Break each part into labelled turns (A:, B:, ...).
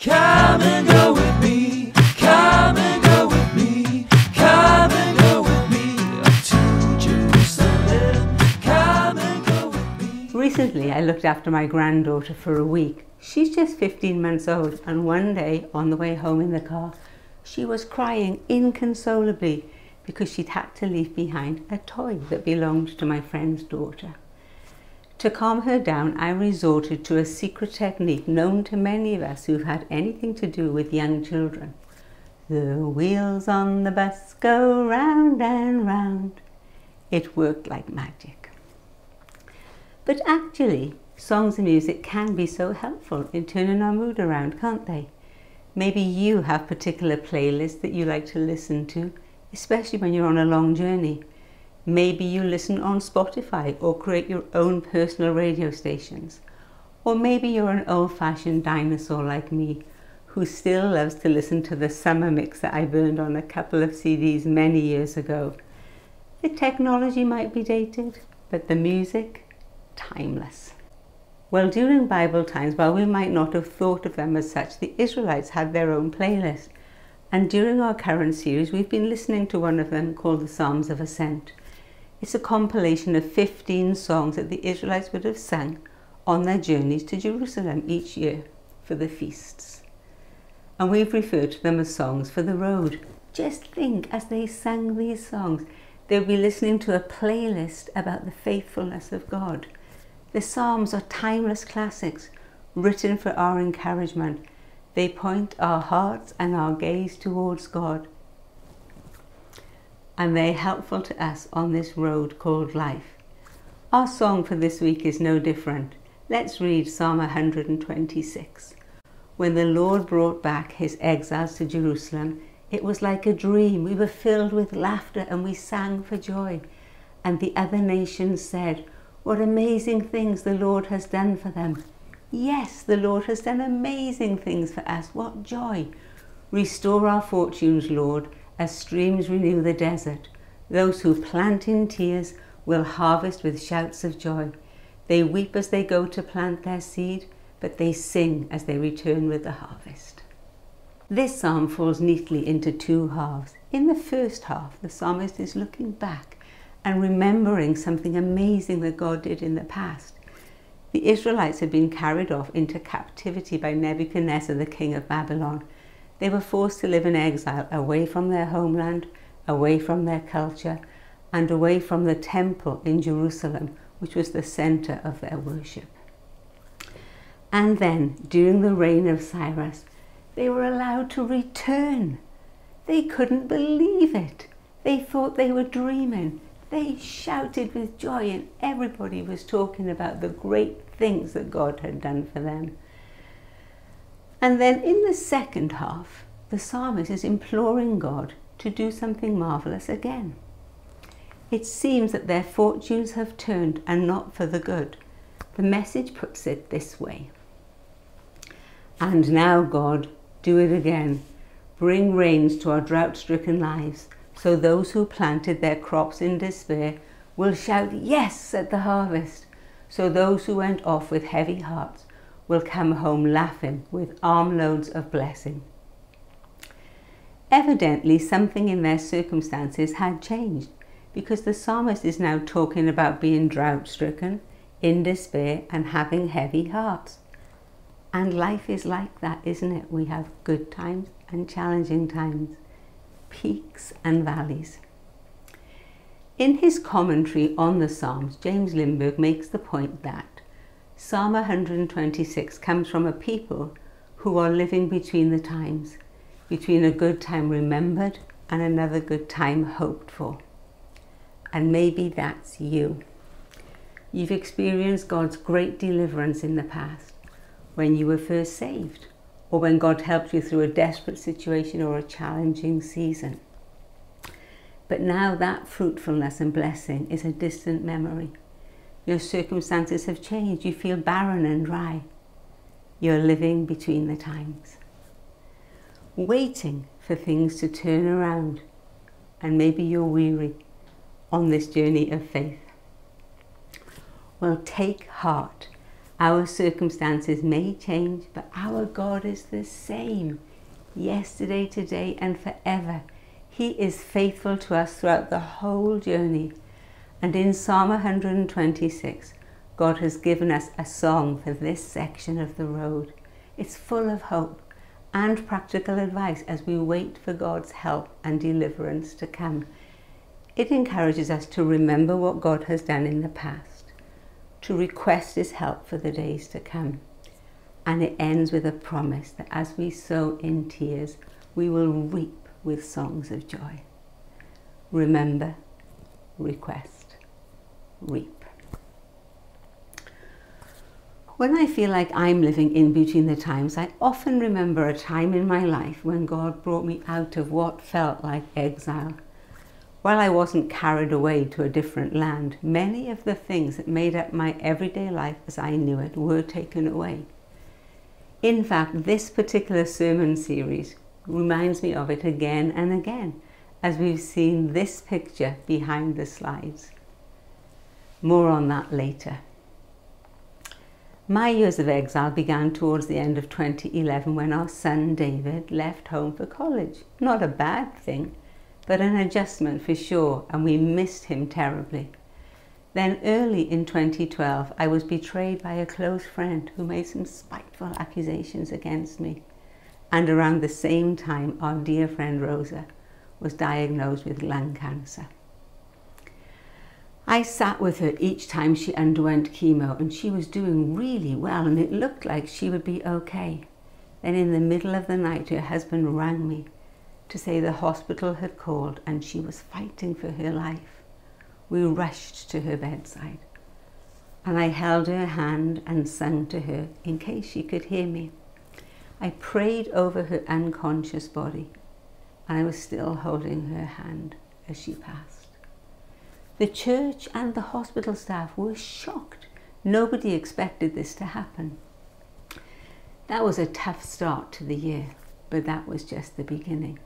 A: Come and go with me. Come and go with me. Come and go with me to Jerusalem. Come and go with me.
B: Recently, I looked after my granddaughter for a week. She's just 15 months old, and one day on the way home in the car, she was crying inconsolably because she'd had to leave behind a toy that belonged to my friend's daughter. To calm her down, I resorted to a secret technique known to many of us who've had anything to do with young children. The wheels on the bus go round and round. It worked like magic. But actually, songs and music can be so helpful in turning our mood around, can't they? Maybe you have particular playlists that you like to listen to, especially when you're on a long journey. Maybe you listen on Spotify or create your own personal radio stations. Or maybe you're an old fashioned dinosaur like me who still loves to listen to the summer mix that I burned on a couple of CDs many years ago. The technology might be dated, but the music, timeless. Well, during Bible times, while we might not have thought of them as such, the Israelites had their own playlist. And during our current series, we've been listening to one of them called the Psalms of Ascent. It's a compilation of 15 songs that the Israelites would have sung on their journeys to Jerusalem each year for the feasts. And we've referred to them as songs for the road. Just think as they sang these songs, they'll be listening to a playlist about the faithfulness of God. The Psalms are timeless classics written for our encouragement. They point our hearts and our gaze towards God and they're helpful to us on this road called life. Our song for this week is no different. Let's read Psalm 126. When the Lord brought back his exiles to Jerusalem, it was like a dream. We were filled with laughter and we sang for joy. And the other nations said, What amazing things the Lord has done for them. Yes, the Lord has done amazing things for us. What joy! Restore our fortunes, Lord as streams renew the desert. Those who plant in tears will harvest with shouts of joy. They weep as they go to plant their seed, but they sing as they return with the harvest. This psalm falls neatly into two halves. In the first half, the psalmist is looking back and remembering something amazing that God did in the past. The Israelites had been carried off into captivity by Nebuchadnezzar, the king of Babylon, they were forced to live in exile away from their homeland, away from their culture, and away from the temple in Jerusalem, which was the center of their worship. And then, during the reign of Cyrus, they were allowed to return. They couldn't believe it. They thought they were dreaming. They shouted with joy, and everybody was talking about the great things that God had done for them. And then in the second half, the psalmist is imploring God to do something marvelous again. It seems that their fortunes have turned and not for the good. The message puts it this way And now, God, do it again. Bring rains to our drought stricken lives, so those who planted their crops in despair will shout yes at the harvest. So those who went off with heavy hearts will come home laughing with armloads of blessing. Evidently, something in their circumstances had changed because the psalmist is now talking about being drought stricken, in despair, and having heavy hearts. And life is like that, isn't it? We have good times and challenging times, peaks and valleys. In his commentary on the Psalms, James Limburg makes the point that Psalm 126 comes from a people who are living between the times, between a good time remembered and another good time hoped for. And maybe that's you. You've experienced God's great deliverance in the past when you were first saved, or when God helped you through a desperate situation or a challenging season. But now that fruitfulness and blessing is a distant memory. Your circumstances have changed. You feel barren and dry. You're living between the times, waiting for things to turn around. And maybe you're weary on this journey of faith. Well, take heart Our circumstances may change, but our God is the same yesterday, today, and forever. He is faithful to us throughout the whole journey. And in Psalm 126, God has given us a song for this section of the road. It's full of hope and practical advice as we wait for God's help and deliverance to come. It encourages us to remember what God has done in the past, to request His help for the days to come. And it ends with a promise that as we sow in tears, we will reap with songs of joy. Remember, request, reap. When I feel like I'm living in between the times, I often remember a time in my life when God brought me out of what felt like exile. While I wasn't carried away to a different land, many of the things that made up my everyday life as I knew it were taken away. In fact, this particular sermon series reminds me of it again and again as we've seen this picture behind the slides. More on that later. My years of exile began towards the end of 2011 when our son David left home for college. Not a bad thing, but an adjustment for sure, and we missed him terribly. Then, early in 2012, I was betrayed by a close friend who made some spiteful accusations against me. And around the same time, our dear friend Rosa was diagnosed with lung cancer. I sat with her each time she underwent chemo and she was doing really well and it looked like she would be okay. Then in the middle of the night her husband rang me to say the hospital had called and she was fighting for her life. We rushed to her bedside and I held her hand and sung to her in case she could hear me. I prayed over her unconscious body and I was still holding her hand as she passed. The church and the hospital staff were shocked. Nobody expected this to happen. That was a tough start to the year, but that was just the beginning.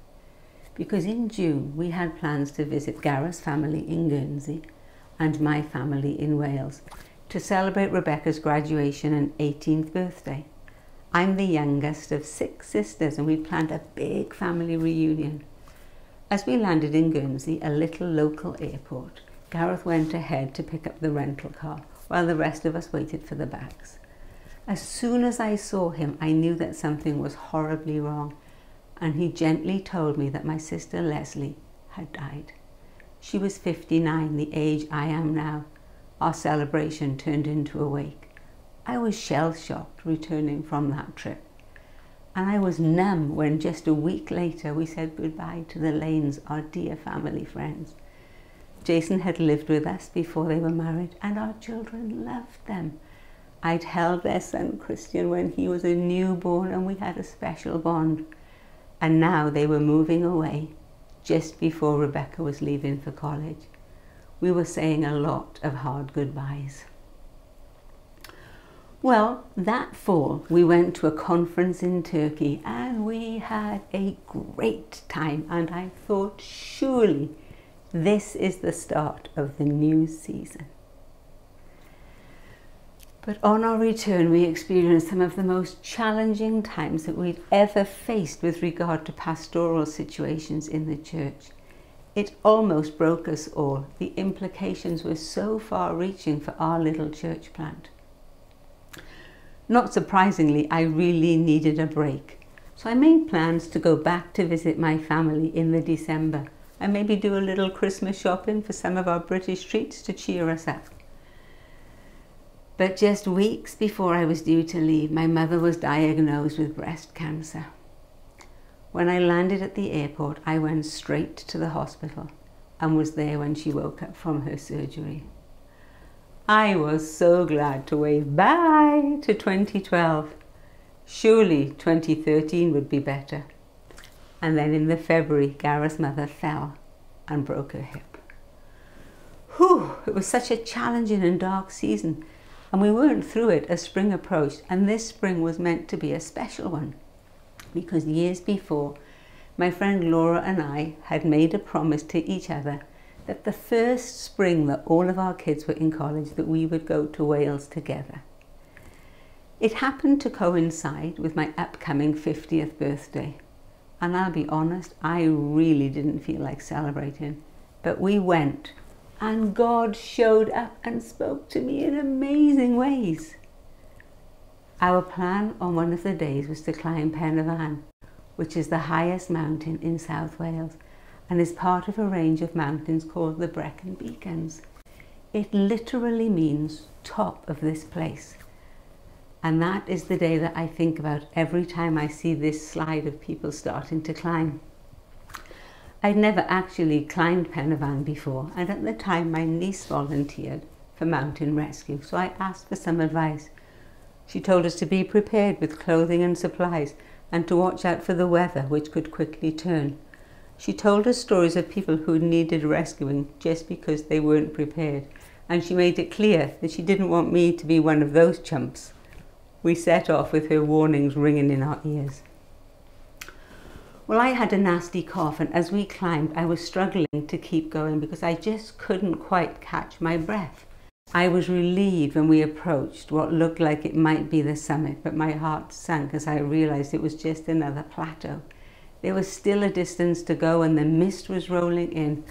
B: Because in June we had plans to visit Gareth's family in Guernsey and my family in Wales to celebrate Rebecca's graduation and 18th birthday. I'm the youngest of six sisters and we planned a big family reunion. As we landed in Guernsey, a little local airport, Gareth went ahead to pick up the rental car while the rest of us waited for the bags. As soon as I saw him, I knew that something was horribly wrong, and he gently told me that my sister Leslie had died. She was 59, the age I am now. Our celebration turned into a wake. I was shell shocked returning from that trip. And I was numb when just a week later we said goodbye to the Lanes, our dear family friends. Jason had lived with us before they were married, and our children loved them. I'd held their son Christian when he was a newborn, and we had a special bond. And now they were moving away just before Rebecca was leaving for college. We were saying a lot of hard goodbyes. Well, that fall we went to a conference in Turkey and we had a great time. And I thought, surely this is the start of the new season. But on our return, we experienced some of the most challenging times that we've ever faced with regard to pastoral situations in the church. It almost broke us all. The implications were so far reaching for our little church plant. Not surprisingly, I really needed a break. So I made plans to go back to visit my family in the December and maybe do a little Christmas shopping for some of our British treats to cheer us up. But just weeks before I was due to leave, my mother was diagnosed with breast cancer. When I landed at the airport, I went straight to the hospital and was there when she woke up from her surgery. I was so glad to wave bye to 2012. Surely 2013 would be better and then in the February, Gareth's mother fell and broke her hip. Whew, it was such a challenging and dark season, and we weren't through it as spring approached, and this spring was meant to be a special one, because years before, my friend Laura and I had made a promise to each other that the first spring that all of our kids were in college that we would go to Wales together. It happened to coincide with my upcoming 50th birthday. And I'll be honest, I really didn't feel like celebrating. But we went, and God showed up and spoke to me in amazing ways. Our plan on one of the days was to climb Pen y Fan, which is the highest mountain in South Wales and is part of a range of mountains called the Brecon Beacons. It literally means top of this place. And that is the day that I think about every time I see this slide of people starting to climb. I'd never actually climbed Pen y Fan before, and at the time my niece volunteered for mountain rescue, so I asked for some advice. She told us to be prepared with clothing and supplies and to watch out for the weather, which could quickly turn. She told us stories of people who needed rescuing just because they weren't prepared, and she made it clear that she didn't want me to be one of those chumps. We set off with her warnings ringing in our ears. Well, I had a nasty cough, and as we climbed, I was struggling to keep going because I just couldn't quite catch my breath. I was relieved when we approached what looked like it might be the summit, but my heart sank as I realized it was just another plateau. There was still a distance to go, and the mist was rolling in.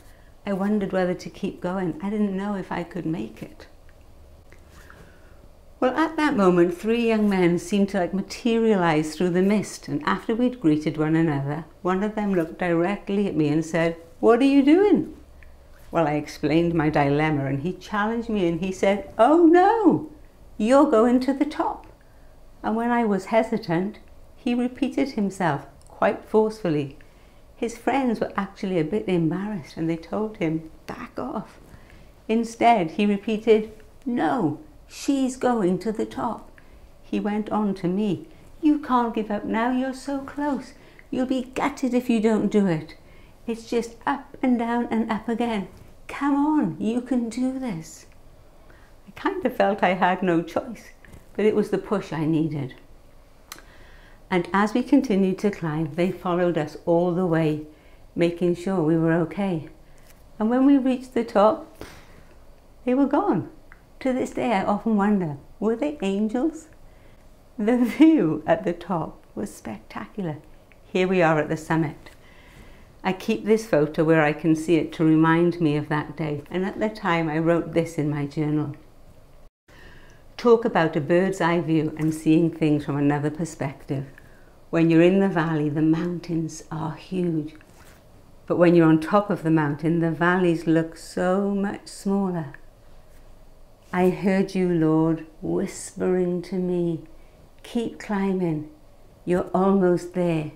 B: I wondered whether to keep going. I didn't know if I could make it. Well, at that moment, three young men seemed to like materialize through the mist, and after we'd greeted one another, one of them looked directly at me and said, What are you doing? Well, I explained my dilemma, and he challenged me and he said, Oh no, you're going to the top. And when I was hesitant, he repeated himself quite forcefully. His friends were actually a bit embarrassed and they told him, Back off. Instead, he repeated, No, She's going to the top. He went on to me. You can't give up now, you're so close. You'll be gutted if you don't do it. It's just up and down and up again. Come on, you can do this. I kind of felt I had no choice, but it was the push I needed. And as we continued to climb, they followed us all the way, making sure we were okay. And when we reached the top, they were gone. To this day, I often wonder were they angels? The view at the top was spectacular. Here we are at the summit. I keep this photo where I can see it to remind me of that day, and at the time I wrote this in my journal. Talk about a bird's eye view and seeing things from another perspective. When you're in the valley, the mountains are huge. But when you're on top of the mountain, the valleys look so much smaller. I heard you, Lord, whispering to me, keep climbing, you're almost there,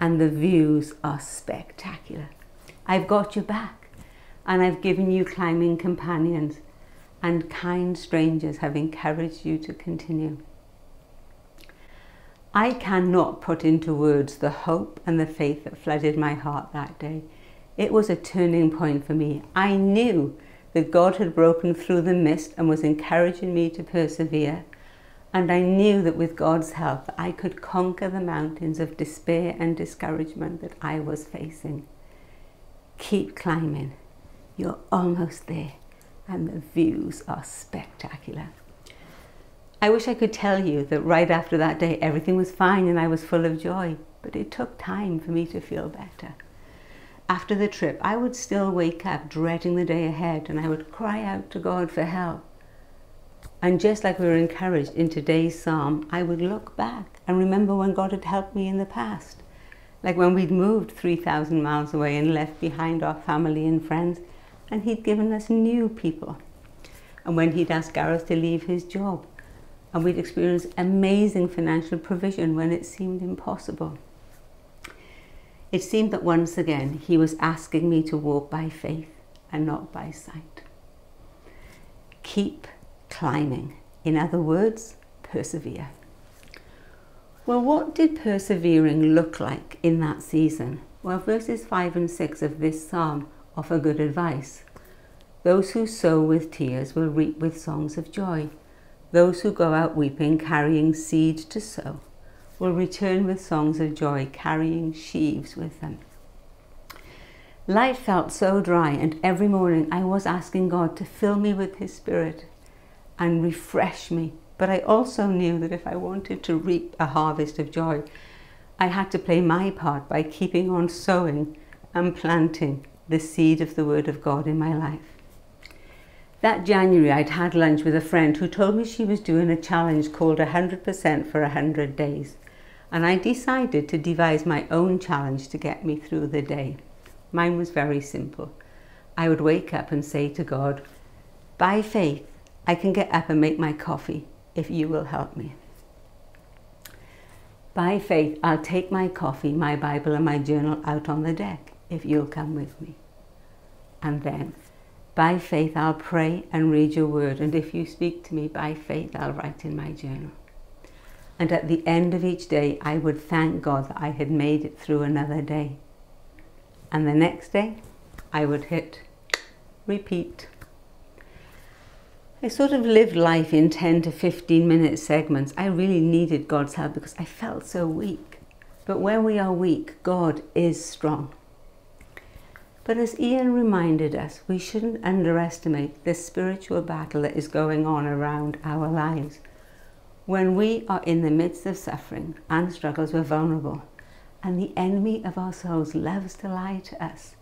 B: and the views are spectacular. I've got your back, and I've given you climbing companions, and kind strangers have encouraged you to continue. I cannot put into words the hope and the faith that flooded my heart that day. It was a turning point for me. I knew that God had broken through the mist and was encouraging me to persevere. And I knew that with God's help, I could conquer the mountains of despair and discouragement that I was facing. Keep climbing. You're almost there, and the views are spectacular. I wish I could tell you that right after that day, everything was fine and I was full of joy, but it took time for me to feel better after the trip, I would still wake up dreading the day ahead and I would cry out to God for help. And just like we were encouraged in today's psalm, I would look back and remember when God had helped me in the past. Like when we'd moved 3,000 miles away and left behind our family and friends, and He'd given us new people. And when He'd asked Gareth to leave his job, and we'd experienced amazing financial provision when it seemed impossible. It seemed that once again he was asking me to walk by faith and not by sight. Keep climbing. In other words, persevere. Well, what did persevering look like in that season? Well, verses 5 and 6 of this psalm offer good advice. Those who sow with tears will reap with songs of joy. Those who go out weeping, carrying seed to sow, will return with songs of joy, carrying sheaves with them. Life felt so dry, and every morning I was asking God to fill me with His Spirit and refresh me But I also knew that if I wanted to reap a harvest of joy, I had to play my part by keeping on sowing and planting the seed of the Word of God in my life. That January, I'd had lunch with a friend who told me she was doing a challenge called 100% for 100 days. And I decided to devise my own challenge to get me through the day. Mine was very simple. I would wake up and say to God, By faith, I can get up and make my coffee if you will help me. By faith, I'll take my coffee, my Bible, and my journal out on the deck if you'll come with me. And then, by faith, I'll pray and read your word, and if you speak to me, by faith, I'll write in my journal. And at the end of each day, I would thank God that I had made it through another day. And the next day, I would hit repeat. I sort of lived life in 10 to 15 minute segments. I really needed God's help because I felt so weak. But when we are weak, God is strong. But as Ian reminded us, we shouldn't underestimate the spiritual battle that is going on around our lives. When we are in the midst of suffering and struggles, we're vulnerable. And the enemy of our souls loves to lie to us.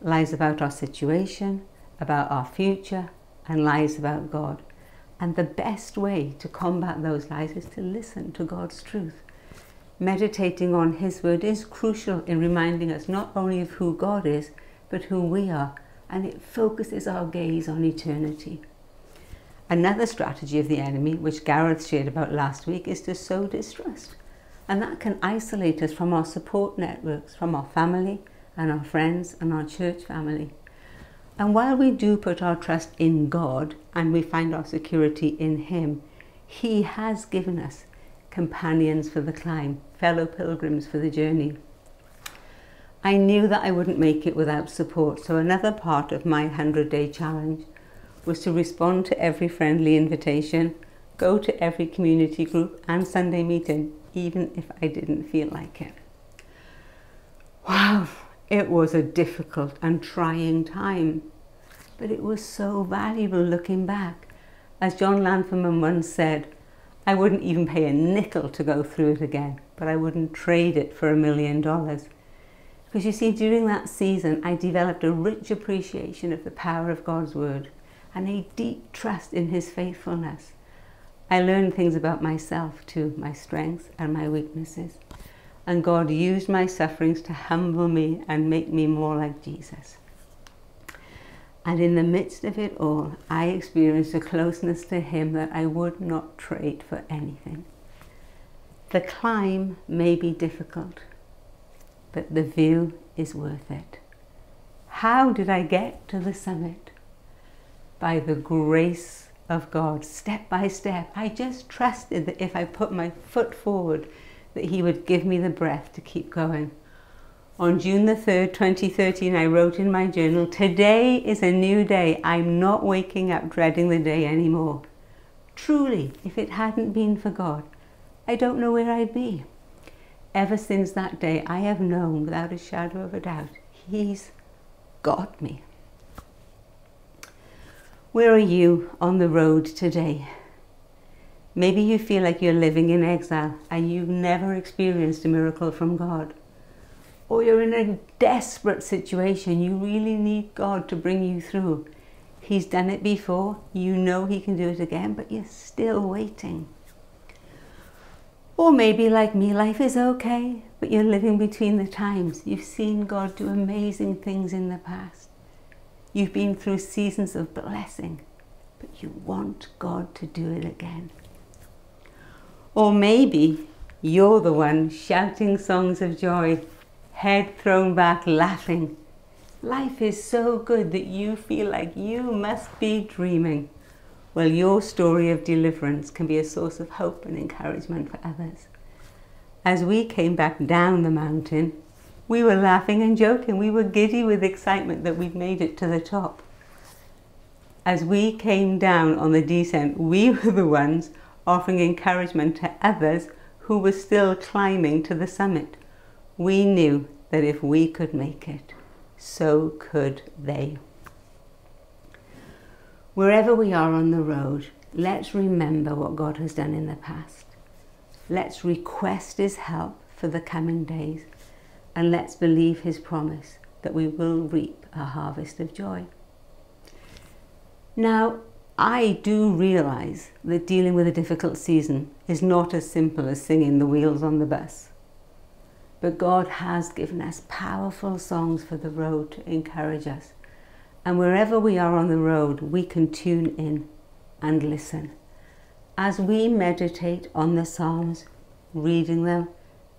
B: Lies about our situation, about our future, and lies about God. And the best way to combat those lies is to listen to God's truth. Meditating on His Word is crucial in reminding us not only of who God is, but who we are, and it focuses our gaze on eternity. Another strategy of the enemy, which Gareth shared about last week, is to sow distrust. And that can isolate us from our support networks, from our family and our friends and our church family. And while we do put our trust in God and we find our security in Him, He has given us companions for the climb, fellow pilgrims for the journey. I knew that I wouldn't make it without support, so another part of my 100 day challenge was to respond to every friendly invitation, go to every community group and Sunday meeting, even if I didn't feel like it. Wow, it was a difficult and trying time, but it was so valuable looking back. As John Lanfeman once said, I wouldn't even pay a nickel to go through it again, but I wouldn't trade it for a million dollars. Because you see, during that season, I developed a rich appreciation of the power of God's Word and a deep trust in His faithfulness. I learned things about myself too, my strengths and my weaknesses. And God used my sufferings to humble me and make me more like Jesus. And in the midst of it all, I experienced a closeness to Him that I would not trade for anything. The climb may be difficult, but the view is worth it. How did I get to the summit? By the grace of God, step by step. I just trusted that if I put my foot forward, that He would give me the breath to keep going. On June the 3rd, 2013, I wrote in my journal, Today is a new day. I'm not waking up dreading the day anymore. Truly, if it hadn't been for God, I don't know where I'd be. Ever since that day, I have known without a shadow of a doubt, He's got me. Where are you on the road today? Maybe you feel like you're living in exile and you've never experienced a miracle from God. Or you're in a desperate situation, you really need God to bring you through. He's done it before, you know He can do it again, but you're still waiting. Or maybe, like me, life is okay, but you're living between the times. You've seen God do amazing things in the past. You've been through seasons of blessing, but you want God to do it again. Or maybe you're the one shouting songs of joy, head thrown back, laughing. Life is so good that you feel like you must be dreaming. Well, your story of deliverance can be a source of hope and encouragement for others. As we came back down the mountain, we were laughing and joking. We were giddy with excitement that we'd made it to the top. As we came down on the descent, we were the ones offering encouragement to others who were still climbing to the summit. We knew that if we could make it, so could they. Wherever we are on the road, Let's remember what God has done in the past. Let's request His help for the coming days. And let's believe His promise that we will reap a harvest of joy. Now, I do realise that dealing with a difficult season is not as simple as singing the wheels on the bus. But God has given us powerful songs for the road to encourage us. And wherever we are on the road, we can tune in and listen. As we meditate on the Psalms, reading them,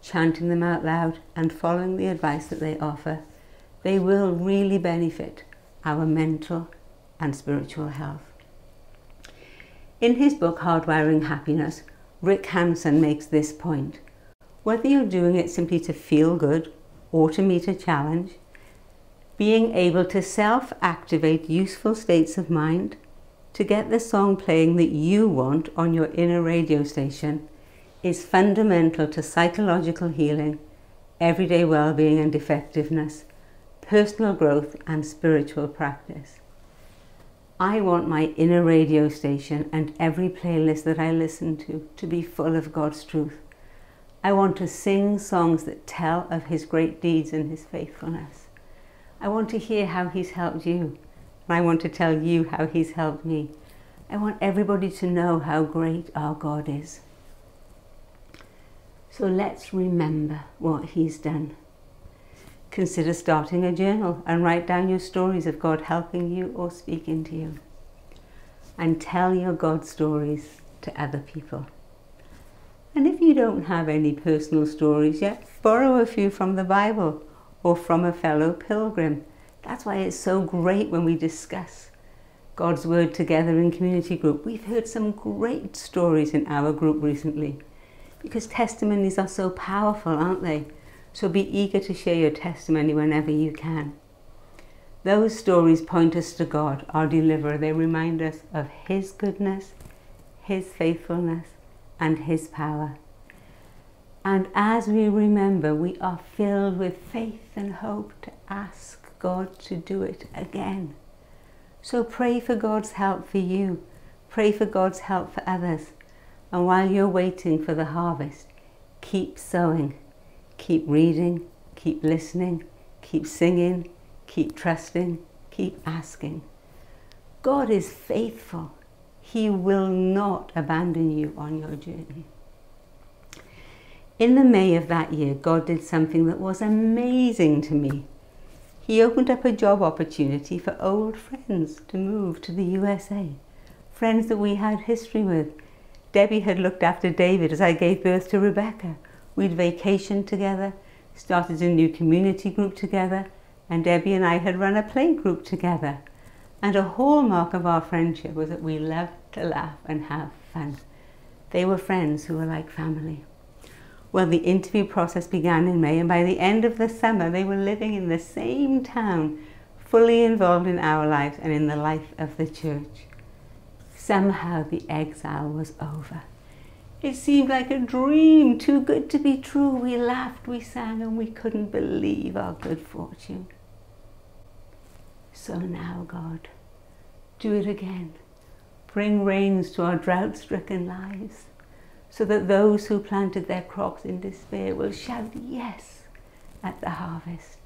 B: chanting them out loud, and following the advice that they offer, they will really benefit our mental and spiritual health. In his book Hardwiring Happiness, Rick Hanson makes this point. Whether you're doing it simply to feel good or to meet a challenge, being able to self activate useful states of mind, to get the song playing that you want on your inner radio station, is fundamental to psychological healing, everyday well being and effectiveness, personal growth, and spiritual practice. I want my inner radio station and every playlist that I listen to to be full of God's truth. I want to sing songs that tell of His great deeds and His faithfulness. I want to hear how He's helped you. And I want to tell you how He's helped me. I want everybody to know how great our God is. So let's remember what He's done. Consider starting a journal and write down your stories of God helping you or speaking to you. And tell your God stories to other people. And if you don't have any personal stories yet, borrow a few from the Bible or from a fellow pilgrim. That's why it's so great when we discuss God's Word together in community group. We've heard some great stories in our group recently because testimonies are so powerful, aren't they? So be eager to share your testimony whenever you can. Those stories point us to God, our deliverer. They remind us of His goodness, His faithfulness, and His power. And as we remember, we are filled with faith and hope to ask God to do it again. So pray for God's help for you. Pray for God's help for others. And while you're waiting for the harvest, keep sowing, keep reading, keep listening, keep singing, keep trusting, keep asking. God is faithful. He will not abandon you on your journey. In the May of that year, God did something that was amazing to me. He opened up a job opportunity for old friends to move to the USA, friends that we had history with. Debbie had looked after David as I gave birth to Rebecca. We'd vacationed together, started a new community group together, and Debbie and I had run a play group together. And a hallmark of our friendship was that we loved to laugh and have fun. They were friends who were like family. Well, the interview process began in May, and by the end of the summer, they were living in the same town, fully involved in our lives and in the life of the church. Somehow the exile was over. It seemed like a dream, too good to be true. We laughed, we sang, and we couldn't believe our good fortune. So now, God, do it again. Bring rains to our drought stricken lives, so that those who planted their crops in despair will shout yes at the harvest,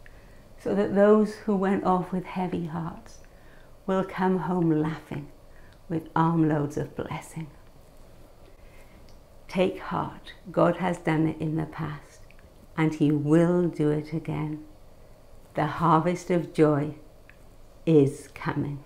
B: so that those who went off with heavy hearts will come home laughing with armloads of blessing. Take heart, God has done it in the past, and He will do it again. The harvest of joy is coming.